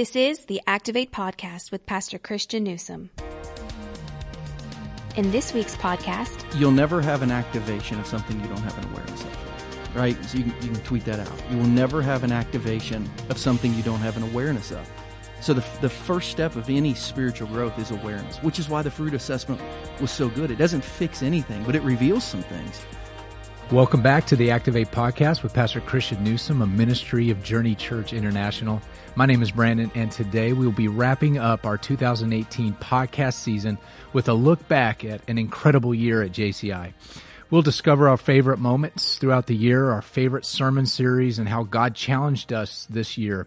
This is the Activate Podcast with Pastor Christian Newsom. In this week's podcast, you'll never have an activation of something you don't have an awareness of. Right? So you can, you can tweet that out. You will never have an activation of something you don't have an awareness of. So the, the first step of any spiritual growth is awareness, which is why the fruit assessment was so good. It doesn't fix anything, but it reveals some things. Welcome back to the Activate Podcast with Pastor Christian Newsom, a ministry of Journey Church International. My name is Brandon, and today we will be wrapping up our 2018 podcast season with a look back at an incredible year at JCI. We'll discover our favorite moments throughout the year, our favorite sermon series, and how God challenged us this year.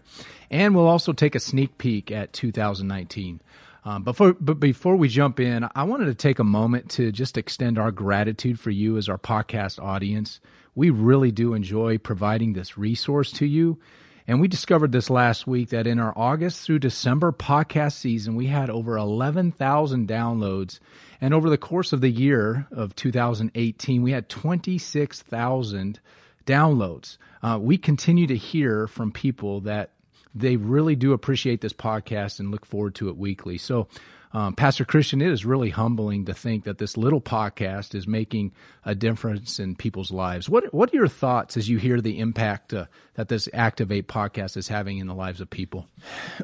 And we'll also take a sneak peek at 2019. Um, before, but before we jump in, I wanted to take a moment to just extend our gratitude for you as our podcast audience. We really do enjoy providing this resource to you. And we discovered this last week that in our August through December podcast season, we had over 11,000 downloads. And over the course of the year of 2018, we had 26,000 downloads. Uh, we continue to hear from people that they really do appreciate this podcast and look forward to it weekly. So, um, Pastor Christian, it is really humbling to think that this little podcast is making a difference in people's lives. What What are your thoughts as you hear the impact uh, that this Activate podcast is having in the lives of people?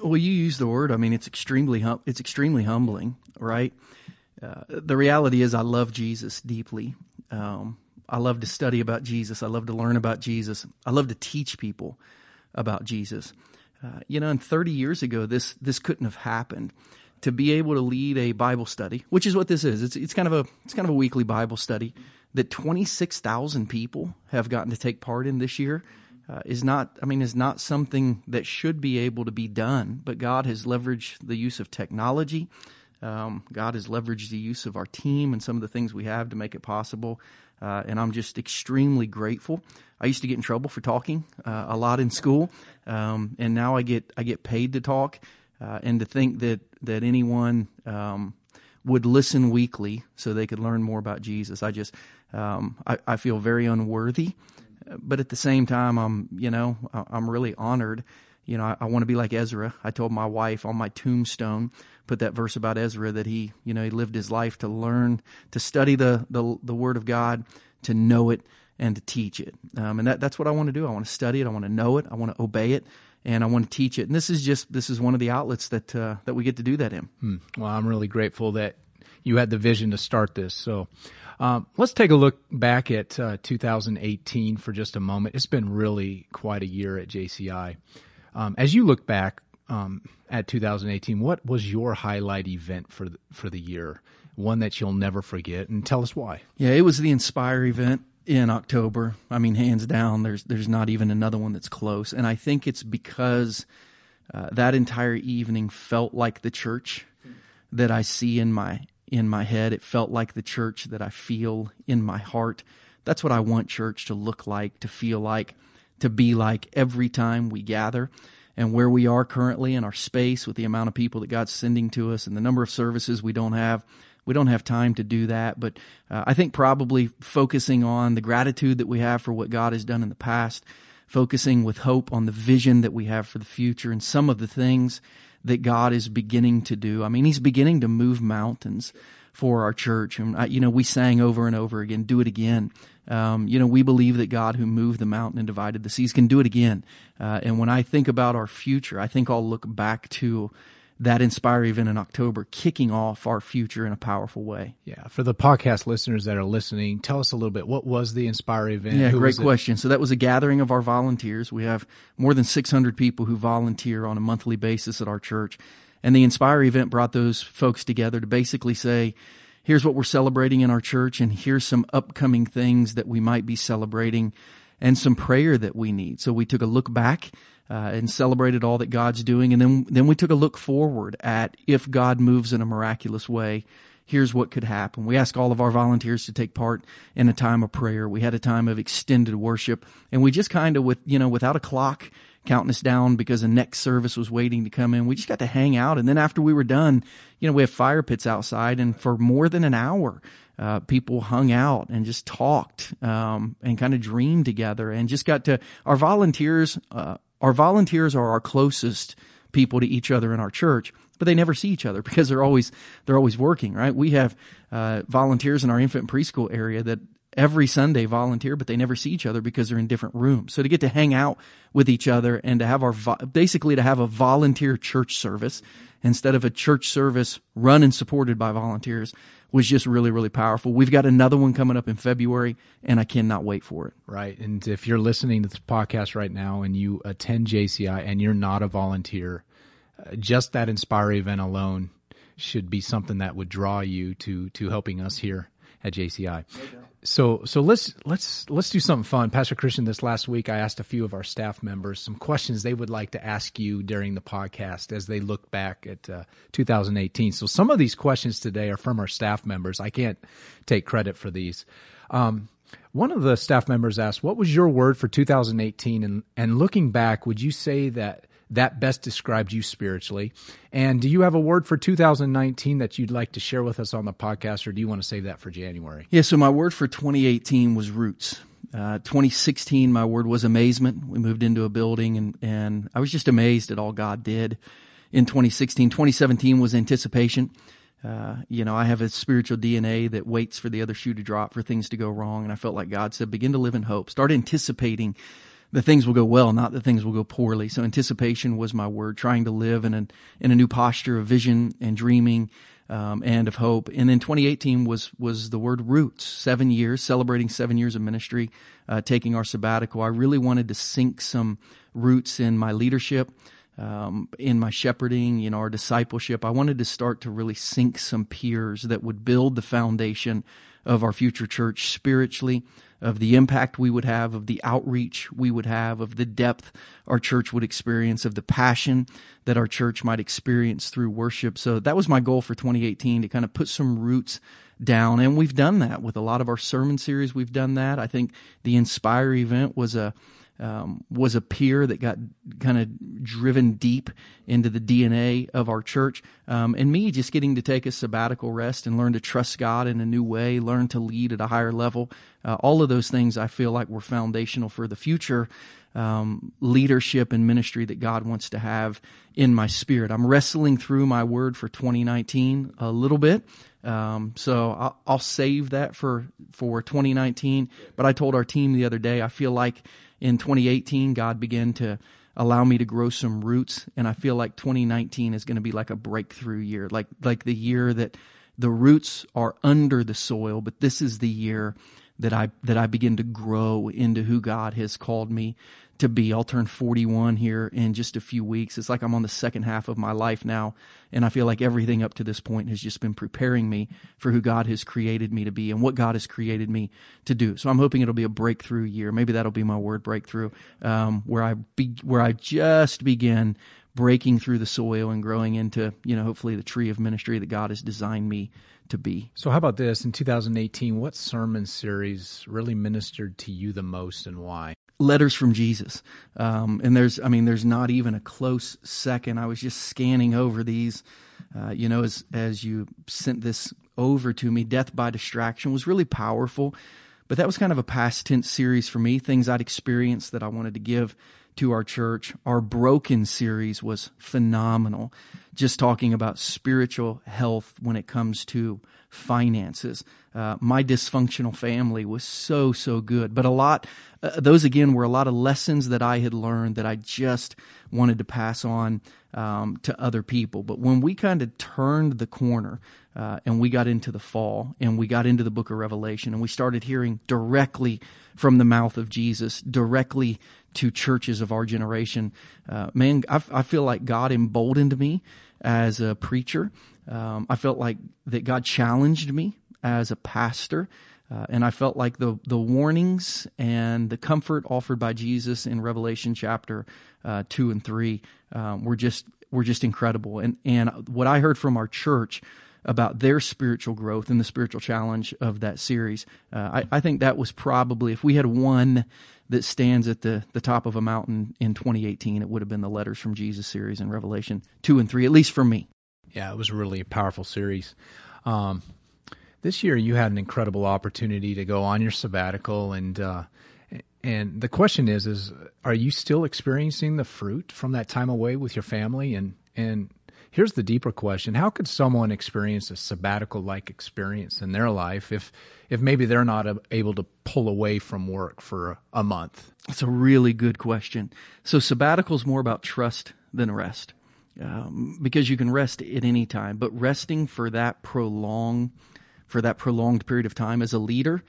Well, you use the word. I mean, it's extremely hum- it's extremely humbling, right? Uh, the reality is, I love Jesus deeply. Um, I love to study about Jesus. I love to learn about Jesus. I love to teach people about Jesus. Uh, you know, and 30 years ago, this this couldn't have happened. To be able to lead a Bible study, which is what this is, it's it's kind of a it's kind of a weekly Bible study that 26,000 people have gotten to take part in this year. Uh, is not, I mean, is not something that should be able to be done. But God has leveraged the use of technology. Um, God has leveraged the use of our team and some of the things we have to make it possible. Uh, and I'm just extremely grateful. I used to get in trouble for talking uh, a lot in school, um, and now I get I get paid to talk. Uh, and to think that that anyone um, would listen weekly so they could learn more about Jesus, I just um, I, I, feel very unworthy. But at the same time, I'm you know I'm really honored. You know, I, I want to be like Ezra. I told my wife on my tombstone, put that verse about Ezra that he you know he lived his life to learn to study the the, the Word of God, to know it, and to teach it. Um, and that, that's what I want to do. I want to study it. I want to know it. I want to obey it. And I want to teach it. And this is just, this is one of the outlets that, uh, that we get to do that in. Hmm. Well, I'm really grateful that you had the vision to start this. So, um, let's take a look back at uh, 2018 for just a moment. It's been really quite a year at JCI. Um, as you look back um, at 2018, what was your highlight event for the, for the year? One that you'll never forget, and tell us why. Yeah, it was the Inspire event in October. I mean, hands down, there's there's not even another one that's close, and I think it's because uh, that entire evening felt like the church that I see in my in my head. It felt like the church that I feel in my heart. That's what I want church to look like, to feel like, to be like every time we gather. And where we are currently in our space with the amount of people that God's sending to us and the number of services we don't have, we don't have time to do that, but uh, I think probably focusing on the gratitude that we have for what God has done in the past, focusing with hope on the vision that we have for the future and some of the things that God is beginning to do. I mean, He's beginning to move mountains for our church. And, uh, you know, we sang over and over again, do it again. Um, you know, we believe that God who moved the mountain and divided the seas can do it again. Uh, and when I think about our future, I think I'll look back to that Inspire event in October, kicking off our future in a powerful way. Yeah. For the podcast listeners that are listening, tell us a little bit. What was the Inspire event? Yeah, Who great question. So that was a gathering of our volunteers. We have more than 600 people who volunteer on a monthly basis at our church. And the Inspire event brought those folks together to basically say, here's what we're celebrating in our church and here's some upcoming things that we might be celebrating and some prayer that we need. So we took a look back uh, and celebrated all that God's doing. And then, then we took a look forward at if God moves in a miraculous way, here's what could happen. We asked all of our volunteers to take part in a time of prayer. We had a time of extended worship and we just kind of with, you know, without a clock counting us down because the next service was waiting to come in. We just got to hang out. And then after we were done, you know, we have fire pits outside and for more than an hour, uh, people hung out and just talked um, and kind of dreamed together and just got to our volunteers uh, our volunteers are our closest people to each other in our church, but they never see each other because they're always they're always working. Right? We have uh, volunteers in our infant preschool area that every Sunday volunteer, but they never see each other because they're in different rooms. So to get to hang out with each other and to have our basically to have a volunteer church service instead of a church service run and supported by volunteers was just really, really powerful. We've got another one coming up in February, and I cannot wait for it. Right. And if you're listening to this podcast right now and you attend JCI and you're not a volunteer, just that Inspire event alone should be something that would draw you to to helping us here at JCI. So so let's let's let's do something fun. Pastor Christian, this last week I asked a few of our staff members some questions they would like to ask you during the podcast as they look back at uh, 2018. So some of these questions today are from our staff members. I can't take credit for these. Um, one of the staff members asked, "What was your word for 2018?" And and looking back, would you say that that best described you spiritually? And do you have a word for 2019 that you'd like to share with us on the podcast, or do you want to save that for January? Yeah, so my word for 2018 was roots. Uh, 2016, my word was amazement. We moved into a building and, and I was just amazed at all God did in 2016. 2017 was anticipation. Uh, you know, I have a spiritual DNA that waits for the other shoe to drop, for things to go wrong. And I felt like God said, begin to live in hope. Start anticipating the things will go well, not the things will go poorly. So anticipation was my word, trying to live in a, in a new posture of vision and dreaming, um, and of hope. And then 2018 was, was the word roots, seven years, celebrating seven years of ministry, uh, taking our sabbatical. I really wanted to sink some roots in my leadership. Um, in my shepherding, you know, our discipleship, I wanted to start to really sink some piers that would build the foundation of our future church spiritually, of the impact we would have, of the outreach we would have, of the depth our church would experience, of the passion that our church might experience through worship. So that was my goal for 2018 to kind of put some roots down. And we've done that with a lot of our sermon series. We've done that. I think the Inspire event was a, um, was a pier that got kind of driven deep into the DNA of our church. Um, and me just getting to take a sabbatical rest and learn to trust God in a new way, learn to lead at a higher level. Uh, all of those things I feel like were foundational for the future um, leadership and ministry that God wants to have in my spirit. I'm wrestling through my word for 2019 a little bit. Um, so I'll, I'll, save that for, for 2019. But I told our team the other day, I feel like in 2018, God began to allow me to grow some roots. And I feel like 2019 is going to be like a breakthrough year, like, like the year that the roots are under the soil, but this is the year that I, that I begin to grow into who God has called me to be. I'll turn 41 here in just a few weeks. It's like I'm on the second half of my life now. And I feel like everything up to this point has just been preparing me for who God has created me to be and what God has created me to do. So I'm hoping it'll be a breakthrough year. Maybe that'll be my word breakthrough, um, where I be, where I just begin breaking through the soil and growing into, you know, hopefully the tree of ministry that God has designed me to be. So, how about this? In 2018, what sermon series really ministered to you the most and why? letters from Jesus. Um, and there's, I mean, there's not even a close second. I was just scanning over these, uh, you know, as, as you sent this over to me, Death by Distraction was really powerful. But that was kind of a past tense series for me, things I'd experienced that I wanted to give to our church. Our Broken series was phenomenal, just talking about spiritual health when it comes to finances. Uh, my dysfunctional family was so, so good. But a lot, uh, those again were a lot of lessons that I had learned that I just wanted to pass on um, to other people. But when we kind of turned the corner uh, and we got into the fall and we got into the book of Revelation and we started hearing directly from the mouth of Jesus, directly to churches of our generation, uh, man, I, I feel like God emboldened me as a preacher. Um, I felt like that God challenged me as a pastor. Uh, and I felt like the the warnings and the comfort offered by Jesus in Revelation chapter uh, two and three um, were just were just incredible. And and what I heard from our church about their spiritual growth and the spiritual challenge of that series, uh, I, I think that was probably if we had one that stands at the the top of a mountain in 2018, it would have been the Letters from Jesus series in Revelation two and three, at least for me. Yeah, it was really a powerful series. Um, this year, you had an incredible opportunity to go on your sabbatical, and uh, and the question is, is are you still experiencing the fruit from that time away with your family? And and here's the deeper question: How could someone experience a sabbatical like experience in their life if if maybe they're not able to pull away from work for a month? That's a really good question. So sabbatical is more about trust than rest. Um, because you can rest at any time, but resting for that prolonged for that prolonged period of time as a leader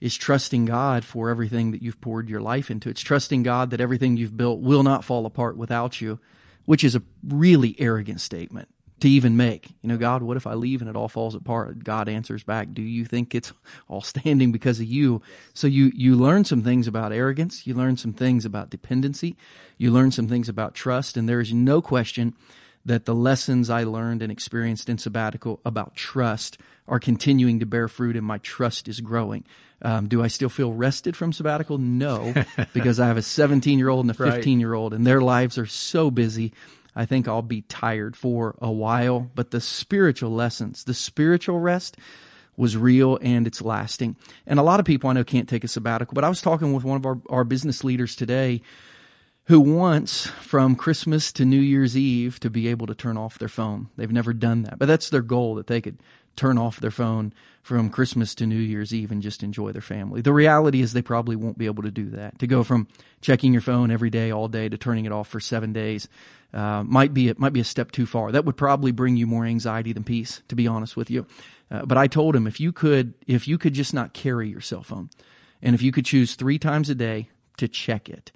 is trusting God for everything that you've poured your life into. It's trusting God that everything you've built will not fall apart without you, which is a really arrogant statement to even make. You know, God, what if I leave and it all falls apart? God answers back, do you think it's all standing because of you? So you, you learn some things about arrogance. You learn some things about dependency. You learn some things about trust. And there is no question that the lessons I learned and experienced in sabbatical about trust are continuing to bear fruit and my trust is growing. Um, do I still feel rested from sabbatical? No, because I have a 17 year old and a 15 year old, and their lives are so busy. I think I'll be tired for a while. But the spiritual lessons, the spiritual rest, was real and it's lasting. And a lot of people I know can't take a sabbatical, but I was talking with one of our, our business leaders today who wants from Christmas to New Year's Eve to be able to turn off their phone. They've never done that, but that's their goal that they could turn off their phone from Christmas to New Year's Eve and just enjoy their family. The reality is they probably won't be able to do that. To go from checking your phone every day, all day, to turning it off for seven days uh, might be it might be a step too far. That would probably bring you more anxiety than peace, to be honest with you. Uh, but I told him if you could if you could just not carry your cell phone, and if you could choose three times a day to check it,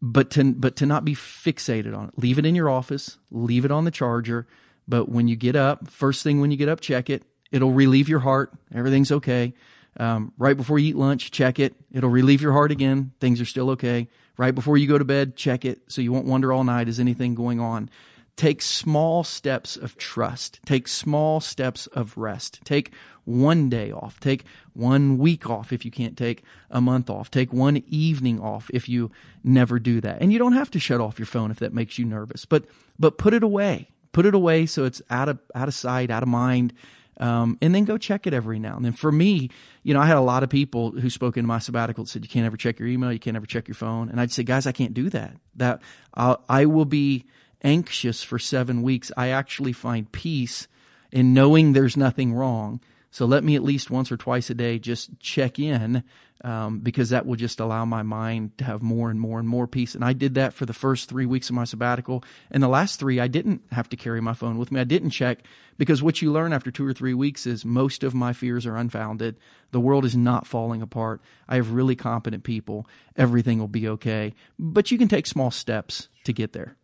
but to but to not be fixated on it. Leave it in your office. Leave it on the charger but when you get up, first thing when you get up, check it. It'll relieve your heart. Everything's okay. Um, right before you eat lunch, check it. It'll relieve your heart again. Things are still okay. Right before you go to bed, check it so you won't wonder all night, is anything going on? Take small steps of trust. Take small steps of rest. Take one day off. Take one week off if you can't take a month off. Take one evening off if you never do that. And you don't have to shut off your phone if that makes you nervous, but, but put it away put it away so it's out of out of sight, out of mind. Um, and then go check it every now and then. For me, you know, I had a lot of people who spoke into my sabbatical that said you can't ever check your email, you can't ever check your phone, and I'd say, guys, I can't do that. That I'll, I will be anxious for seven weeks. I actually find peace in knowing there's nothing wrong. So let me at least once or twice a day just check in um, because that will just allow my mind to have more and more and more peace. And I did that for the first three weeks of my sabbatical. And the last three, I didn't have to carry my phone with me. I didn't check because what you learn after two or three weeks is most of my fears are unfounded. The world is not falling apart. I have really competent people. Everything will be okay. But you can take small steps to get there.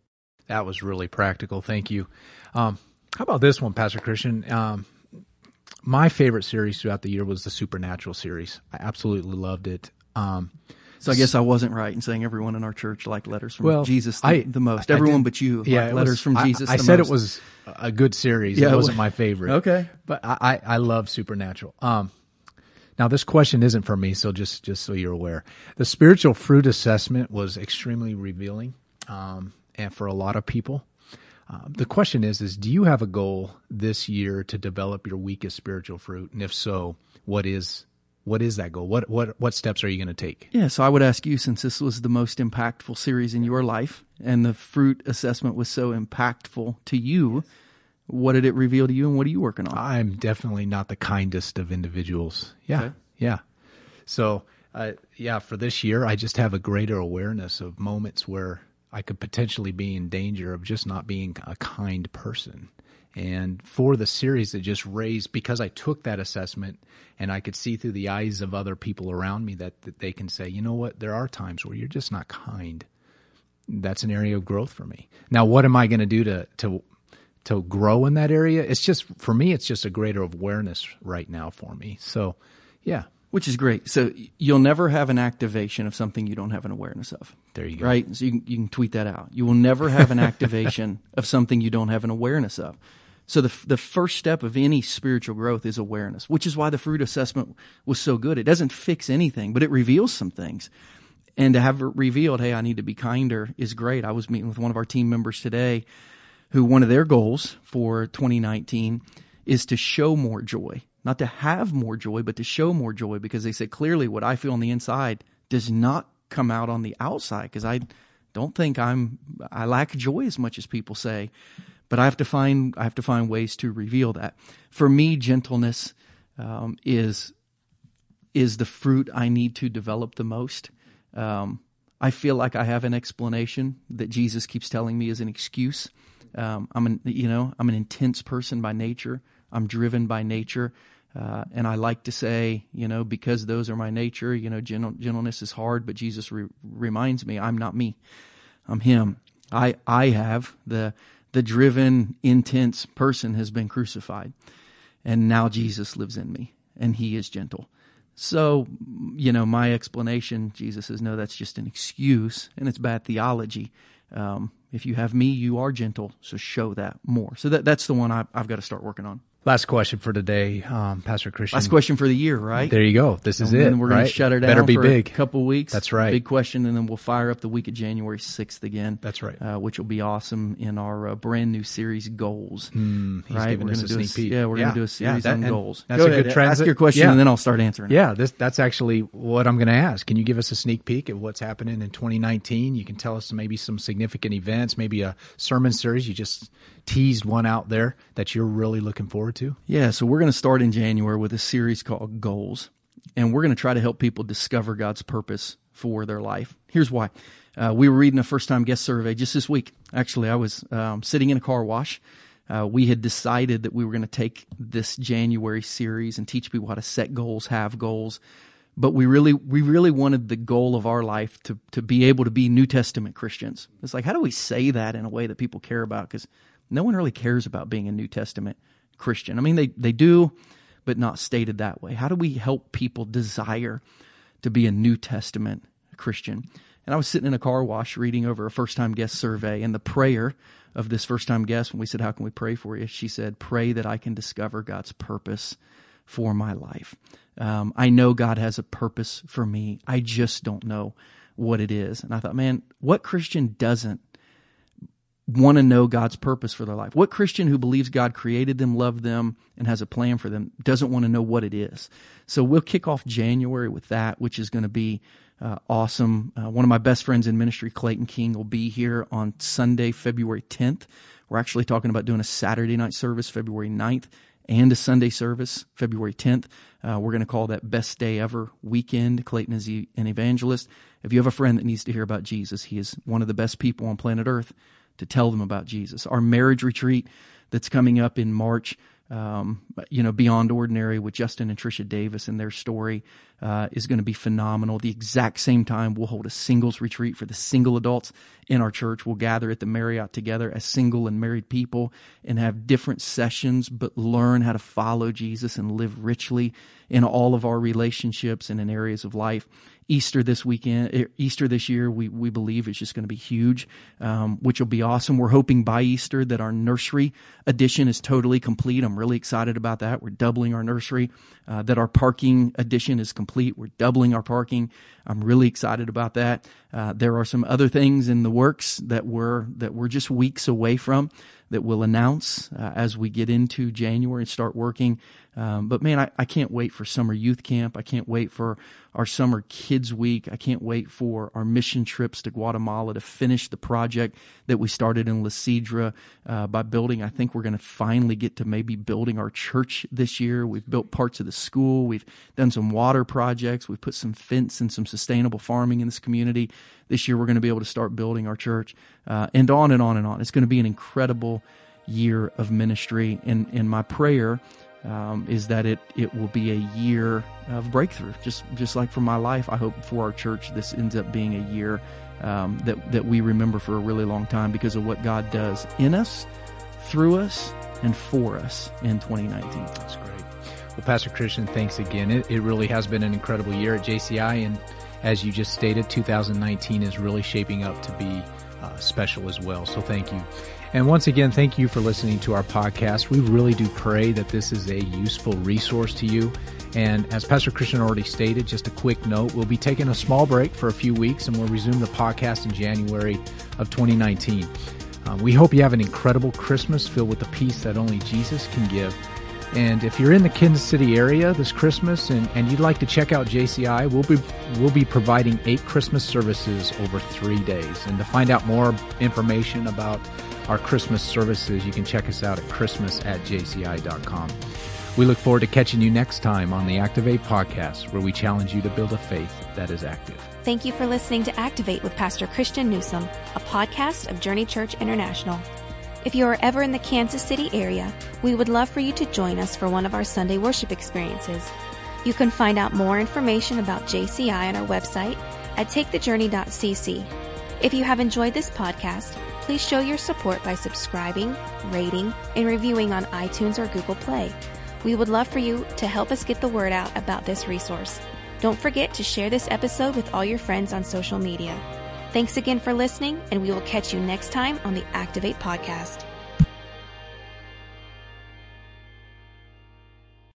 That was really practical. Thank you. Um, how about this one, Pastor Christian? Um, my favorite series throughout the year was the Supernatural series. I absolutely loved it. Um, so I guess I wasn't right in saying everyone in our church liked letters from well, Jesus the, I, the most. Everyone but you yeah, letters was, from Jesus. I, I said most. it was a good series. Yeah, it wasn't my favorite. Okay, but I I love Supernatural. Um, now this question isn't for me, so just just so you're aware, the spiritual fruit assessment was extremely revealing, um, and for a lot of people, um, the question is: is do you have a goal this year to develop your weakest spiritual fruit? And if so, what is what is that goal? What what what steps are you going to take? Yeah, so I would ask you, since this was the most impactful series in your life, and the fruit assessment was so impactful to you, what did it reveal to you, and what are you working on? I'm definitely not the kindest of individuals. Yeah, okay. yeah. So, uh, yeah, for this year, I just have a greater awareness of moments where I could potentially be in danger of just not being a kind person. And for the series, it just raised because I took that assessment and I could see through the eyes of other people around me that, that they can say, you know what, there are times where you're just not kind. That's an area of growth for me. Now, what am I going to do to to to grow in that area? It's just for me, it's just a greater awareness right now for me. So, yeah, which is great. So you'll never have an activation of something you don't have an awareness of. There you go. Right? So you can, you can tweet that out. You will never have an activation of something you don't have an awareness of. So the the first step of any spiritual growth is awareness, which is why the fruit assessment was so good. It doesn't fix anything, but it reveals some things. And to have it revealed, hey, I need to be kinder is great. I was meeting with one of our team members today who one of their goals for 2019 is to show more joy not to have more joy, but to show more joy because they said clearly what I feel on the inside does not come out on the outside because I don't think I'm I lack joy as much as people say, but I have to find I have to find ways to reveal that. For me, gentleness um, is is the fruit I need to develop the most. Um, I feel like I have an explanation that Jesus keeps telling me is an excuse. Um, I'm an you know I'm an intense person by nature. I'm driven by nature. Uh, and I like to say, you know, because those are my nature, you know, gentle, gentleness is hard, but Jesus re- reminds me, I'm not me. I'm Him. I, I have the, the driven, intense person has been crucified. And now Jesus lives in me and He is gentle. So, you know, my explanation, Jesus says, no, that's just an excuse and it's bad theology. Um, if you have me, you are gentle. So show that more. So that, that's the one I, I've got to start working on. Last question for today, um, Pastor Christian. Last question for the year, right? There you go. This is it. and it. Then we're going right? to shut it down. Better be for big. A couple weeks. That's right. Big question, and then we'll fire up the week of January sixth again. That's right. Uh, which will be awesome in our uh, brand new series, Goals. Mm, he's right. giving we're gonna a do sneak peek. Yeah, we're Yeah. going to do a Yeah, series that- on goals. that's Go a good ahead, transit- Ask your question, yeah. and then I'll start answering. it. Yeah, this that's actually what I'm going to ask. Can you give us a sneak peek at what's happening in 2019? You can tell us maybe some significant events, maybe a sermon series. You just teased one out there that you're really looking forward to. Yeah, so we're going to start in January with a series called Goals, and we're going to try to help people discover God's purpose for their life. Here's why. Uh, we were reading a first time guest survey just this week. Actually, I was um, sitting in a car wash. Uh, we had decided that we were going to take this January series and teach people how to set goals, have goals. But we really, we really wanted the goal of our life to, to be able to be New Testament Christians. It's like, how do we say that in a way that people care about? Because no one really cares about being a New Testament Christian. I mean, they, they do, but not stated that way. How do we help people desire to be a New Testament Christian? And I was sitting in a car wash reading over a first time guest survey, and the prayer of this first time guest, when we said, How can we pray for you? She said, Pray that I can discover God's purpose for my life. Um, I know God has a purpose for me. I just don't know what it is. And I thought, man, what Christian doesn't want to know God's purpose for their life? What Christian who believes God created them, loved them, and has a plan for them doesn't want to know what it is? So we'll kick off January with that, which is going to be uh, awesome. Uh, one of my best friends in ministry, Clayton King, will be here on Sunday, February 10th. We're actually talking about doing a Saturday night service, February 9th, and a Sunday service, February 10th. Uh, we're going to call that Best Day Ever Weekend. Clayton is an evangelist. If you have a friend that needs to hear about Jesus, he is one of the best people on planet Earth to tell them about Jesus. Our marriage retreat that's coming up in March, um, you know, Beyond Ordinary with Justin and Trisha Davis and their story uh, is going to be phenomenal. The exact same time, we'll hold a singles retreat for the single adults in our church. We'll gather at the Marriott together as single and married people and have different sessions, but learn how to follow Jesus and live richly in all of our relationships and in areas of life. Easter this weekend, Easter this year, we, we believe is just going to be huge, um, which will be awesome. We're hoping by Easter that our nursery edition is totally complete. I'm really excited about that. We're doubling our nursery, uh, that our parking edition is complete. We're doubling our parking. I'm really excited about that. Uh, there are some other things in the works that we're, that we're just weeks away from that we'll announce uh, as we get into January and start working. Um, but man, I, I can't wait for summer youth camp. I can't wait for our summer kids week. I can't wait for our mission trips to Guatemala to finish the project that we started in La Sidra uh, by building. I think we're going to finally get to maybe building our church this year. We've built parts of the school. We've done some water projects. We've put some fence and some sustainable farming in this community. This year, we're going to be able to start building our church, uh, and on and on and on. It's going to be an incredible year of ministry. And, and my prayer um, is that it, it will be a year of breakthrough. Just just like for my life, I hope for our church this ends up being a year um, that that we remember for a really long time because of what God does in us, through us, and for us in 2019. That's great. Well, Pastor Christian, thanks again. It, it really has been an incredible year at JCI, and as you just stated, 2019 is really shaping up to be uh, special as well. So thank you. And once again, thank you for listening to our podcast. We really do pray that this is a useful resource to you. And as Pastor Christian already stated, just a quick note, we'll be taking a small break for a few weeks and we'll resume the podcast in January of 2019. Um, we hope you have an incredible Christmas filled with the peace that only Jesus can give. And if you're in the Kansas City area this Christmas and, and you'd like to check out JCI, we'll be we'll be providing eight Christmas services over three days. And to find out more information about our Christmas services, you can check us out at christmas at jci.com. We look forward to catching you next time on the Activate podcast, where we challenge you to build a faith that is active. Thank you for listening to Activate with Pastor Christian Newsom, a podcast of Journey Church International. If you are ever in the Kansas City area, we would love for you to join us for one of our Sunday worship experiences. You can find out more information about JCI on our website at takethejourney.cc. If you have enjoyed this podcast, please show your support by subscribing, rating, and reviewing on iTunes or Google Play. We would love for you to help us get the word out about this resource. Don't forget to share this episode with all your friends on social media. Thanks again for listening, and we will catch you next time on the Activate Podcast.